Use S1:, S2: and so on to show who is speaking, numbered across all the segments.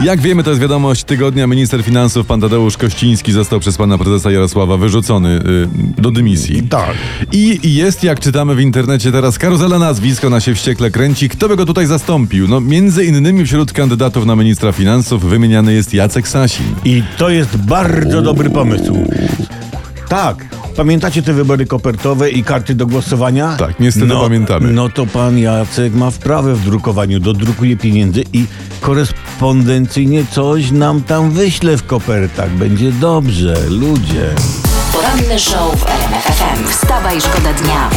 S1: Jak wiemy, to jest wiadomość tygodnia. Minister finansów, pan Tadeusz Kościński, został przez pana prezesa Jarosława wyrzucony y, do dymisji.
S2: Tak.
S1: I i jest, jak czytamy w internecie teraz, karuzela nazwisk, ona się wściekle kręci. Kto by go tutaj zastąpił? No, między innymi wśród kandydatów na ministra finansów wymieniany jest Jacek Sasin.
S2: I to jest bardzo dobry pomysł. Tak. Pamiętacie te wybory kopertowe i karty do głosowania?
S1: Tak, niestety
S2: no,
S1: pamiętamy.
S2: No to pan Jacek ma wprawę w drukowaniu, dodrukuje pieniędzy i korespondencyjnie coś nam tam wyśle w kopertach. Będzie dobrze, ludzie.
S3: Poranny show w RMF FM. Wstawaj, szkoda dnia.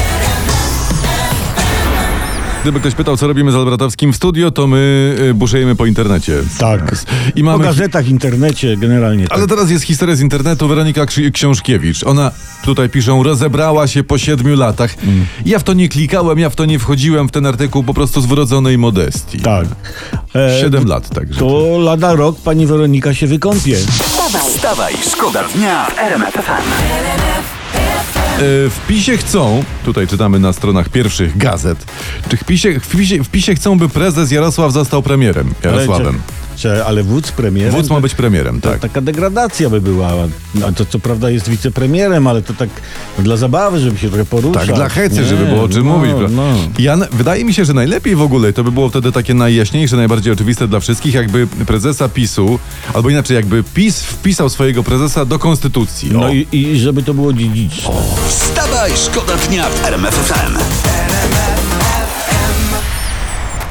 S1: Gdyby ktoś pytał, co robimy z Albratowskim w studio, to my y, buszejemy po internecie.
S2: Tak.
S1: I
S2: Po
S1: mamy...
S2: gazetach, internecie generalnie.
S1: Ale
S2: tak.
S1: teraz jest historia z internetu. Weronika Krzy- Książkiewicz. Ona, tutaj piszą, rozebrała się po siedmiu latach.
S2: Mm.
S1: Ja w to nie klikałem, ja w to nie wchodziłem w ten artykuł po prostu z wrodzonej modestii.
S2: Tak. E,
S1: Siedem lat także.
S2: To lada rok pani Weronika się wykąpie.
S3: Wstawaj,
S4: Wstawaj, szkoda dnia w RMF FM.
S1: W PiSie chcą, tutaj czytamy na stronach pierwszych gazet, czy w PiSie, w PiSie, w PiSie chcą, by prezes Jarosław został premierem. Jarosławem.
S2: Ale, wódz premierem?
S1: Wódz ma być premierem,
S2: To
S1: tak.
S2: taka degradacja by była. A to co prawda jest wicepremierem, ale to tak dla zabawy, żeby się trochę poruszać.
S1: Tak, dla hecy,
S2: Nie,
S1: żeby było o czym
S2: no,
S1: mówić.
S2: No.
S1: Ja, n- wydaje mi się, że najlepiej w ogóle to by było wtedy takie najjaśniejsze, najbardziej oczywiste dla wszystkich, jakby prezesa PiSu, albo inaczej, jakby PiS wpisał swojego prezesa do konstytucji.
S2: No
S1: O.
S2: i, i żeby to było dziedziczne.
S4: Wstawaj, szkoda dnia w RMF FM.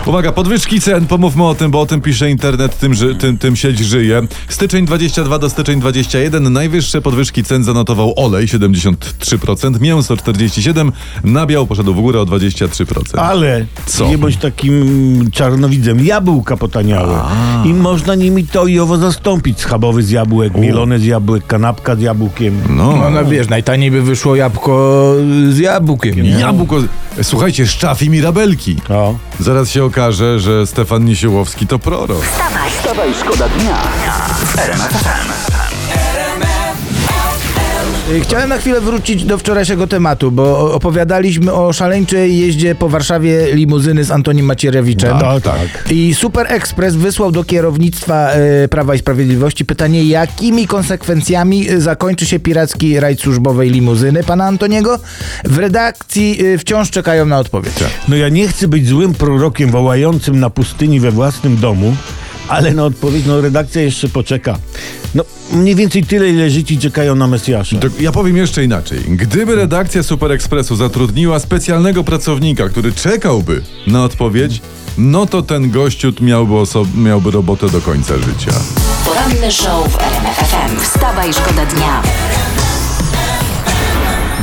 S1: Uwaga, podwyżki cen, pomówmy o tym, bo o tym pisze internet, tym, ży, tym, tym sieć żyje. Styczeń 22 do styczeń 21, najwyższe podwyżki cen zanotował olej 73%, mięso 47%, nabiał poszedł w górę o 23%.
S2: Ale
S1: Co?
S2: nie bądź takim czarnowidzem. Jabłka potaniały. I można nimi to i owo zastąpić. Schabowy z jabłek, mielone z jabłek, kanapka z jabłkiem.
S1: No,
S5: No, no wiesz, najtaniej by wyszło jabłko z jabłkiem, nie?
S1: jabłko, słuchajcie, szczaw i mirabelki.
S2: O.
S1: Zaraz się okaże, że Stefan Nisiłowski to prorok.
S4: Wstawaj, szkoda dnia w RMF FM.
S5: Y, Chciałem na chwilę wrócić do wczorajszego tematu, bo opowiadaliśmy o szaleńczej jeździe po Warszawie limuzyny z Antonim Macierewiczem.
S2: Tak, tak.
S5: I Super Express wysłał do kierownictwa e, Prawa i Sprawiedliwości pytanie, jakimi konsekwencjami e, zakończy się piracki rajd służbowej limuzyny pana Antoniego. W redakcji wciąż czekają na odpowiedź.
S2: No ja nie chcę być złym prorokiem wołającym na pustyni we własnym domu, ale na odpowiedź, no redakcja jeszcze poczeka. No mniej więcej tyle, ile życi czekają na Mesjasza.
S1: To ja powiem jeszcze inaczej. Gdyby redakcja Super Expressu zatrudniła specjalnego pracownika, który czekałby na odpowiedź, no to ten gościu miałby, oso- miałby robotę do końca życia.
S3: Poranny show w RMF FM. Wstawaj, szkoda dnia.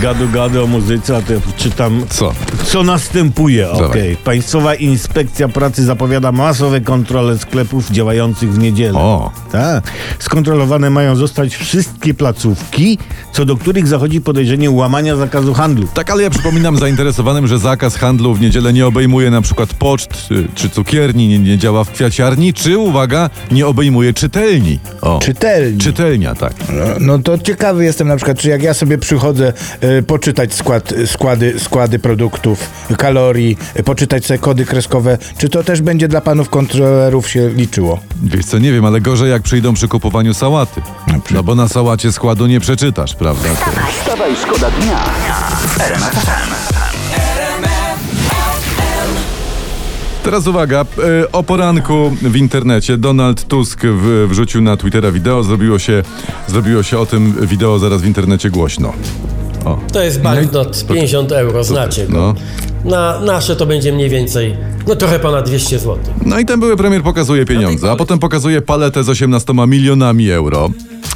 S2: Gadu, gadu o muzyce, a to ja czytam
S1: Co?
S2: Co następuje? Okej. Państwowa Inspekcja Pracy zapowiada masowe kontrole sklepów działających w niedzielę.
S1: O.
S2: Tak. Skontrolowane mają zostać wszystkie placówki, co do których zachodzi podejrzenie łamania zakazu handlu.
S1: Tak, ale ja przypominam zainteresowanym, że zakaz handlu w niedzielę nie obejmuje na przykład poczt y, czy cukierni, nie, nie działa w kwiaciarni, czy, uwaga, nie obejmuje czytelni. O.
S5: Czytelni.
S1: Czytelnia, tak.
S5: No to ciekawy jestem na przykład, czy jak ja sobie przychodzę e, poczytać skład, składy, składy produktów, kalorii, poczytać sobie kody kreskowe, czy to też będzie dla panów kontrolerów się liczyło?
S1: Wiesz co, nie wiem, ale gorzej jak przyjdą przy kupowaniu sałaty. No bo na sałacie składu nie przeczytasz, prawda?
S4: Wstawaj, szkoda dnia.
S1: Teraz uwaga, e, o poranku w internecie Donald Tusk w, wrzucił na Twittera wideo, zrobiło się, zrobiło się o tym wideo zaraz w internecie głośno. O.
S6: To jest banknot 50 euro, znacie go.
S1: No.
S6: Na nasze to będzie mniej więcej, no trochę ponad 200 zł.
S1: No i ten były premier pokazuje pieniądze, a potem pokazuje paletę z 18 milionami euro.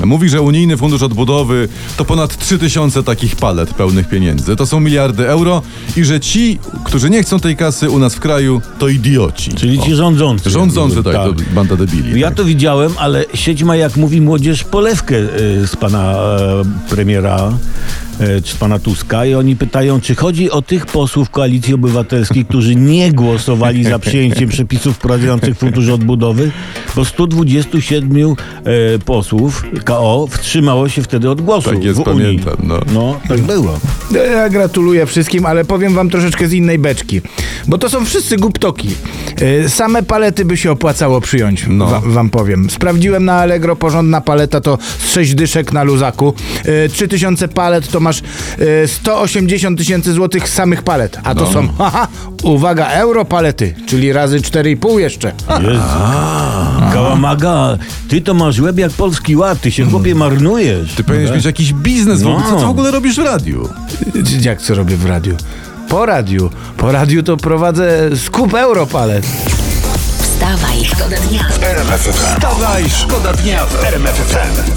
S1: Mówi, że unijny fundusz odbudowy to ponad 3000 takich palet pełnych pieniędzy. To są miliardy euro i że ci, którzy nie chcą tej kasy u nas w kraju, to idioci.
S2: Czyli ci rządzący.
S1: Rządzący, tak, to banda debili.
S2: Ja
S1: tak.
S2: to widziałem, ale sieć ma, jak mówi młodzież, polewkę e, z pana e, premiera czy z pana Tuska i oni pytają, czy chodzi o tych posłów koalicji Obywatelskiej, którzy nie głosowali za przyjęciem przepisów wprowadzających Fundusz Odbudowy, bo 127 e, posłów KO wstrzymało się wtedy od głosu
S1: Tak jest,
S2: w Unii.
S1: pamiętam, no.
S2: no, tak było.
S5: Ja gratuluję wszystkim, ale powiem wam troszeczkę z innej beczki. Bo to są wszyscy guptoki. Y, Same palety by się opłacało przyjąć,
S1: No.
S5: wa- wam powiem. Sprawdziłem na Allegro, porządna paleta to z 6 dyszek na luzaku. Y, 3000 palet to masz y, 180 tysięcy złotych samych palet. A to
S1: No.
S5: są, haha, uwaga, euro palety, czyli razy 4,5 jeszcze.
S2: Jezu. Kałamaga, ty to masz łeb jak polski ład, ty się chłopie marnujesz.
S1: Ty powinieneś mieć jakiś biznes w ogóle. Co
S2: No.
S1: ty w ogóle robisz w radiu?
S5: Jak co robię w radiu? Po radiu. Po radiu to prowadzę skup euro palet.
S3: Wstawaj, szkoda dnia.
S4: Wstawaj, szkoda dnia w RMF FM.